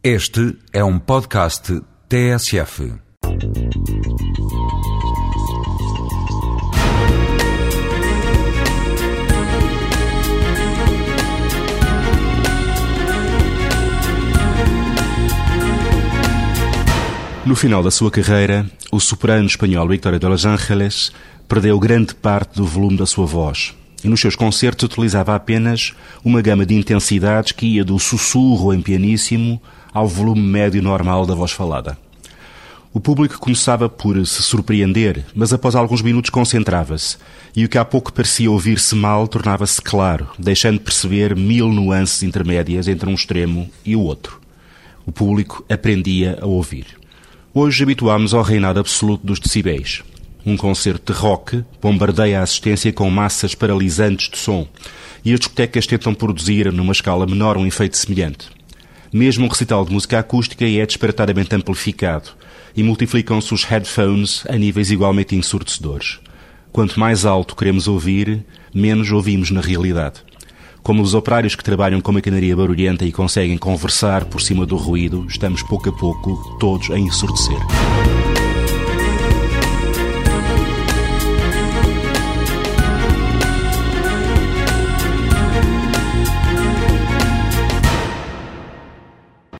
Este é um podcast TSF. No final da sua carreira, o soprano espanhol Victoria de Los Angeles perdeu grande parte do volume da sua voz e nos seus concertos utilizava apenas uma gama de intensidades que ia do sussurro em pianíssimo ao volume médio normal da voz falada. O público começava por se surpreender, mas após alguns minutos concentrava-se, e o que há pouco parecia ouvir-se mal tornava-se claro, deixando perceber mil nuances intermédias entre um extremo e o outro. O público aprendia a ouvir. Hoje habituámos ao reinado absoluto dos decibéis. Um concerto de rock bombardeia a assistência com massas paralisantes de som, e as discotecas tentam produzir, numa escala menor, um efeito semelhante. Mesmo um recital de música acústica é disparatadamente amplificado, e multiplicam-se os headphones a níveis igualmente ensurdecedores. Quanto mais alto queremos ouvir, menos ouvimos na realidade. Como os operários que trabalham com maquinaria barulhenta e conseguem conversar por cima do ruído, estamos pouco a pouco todos a ensurdecer.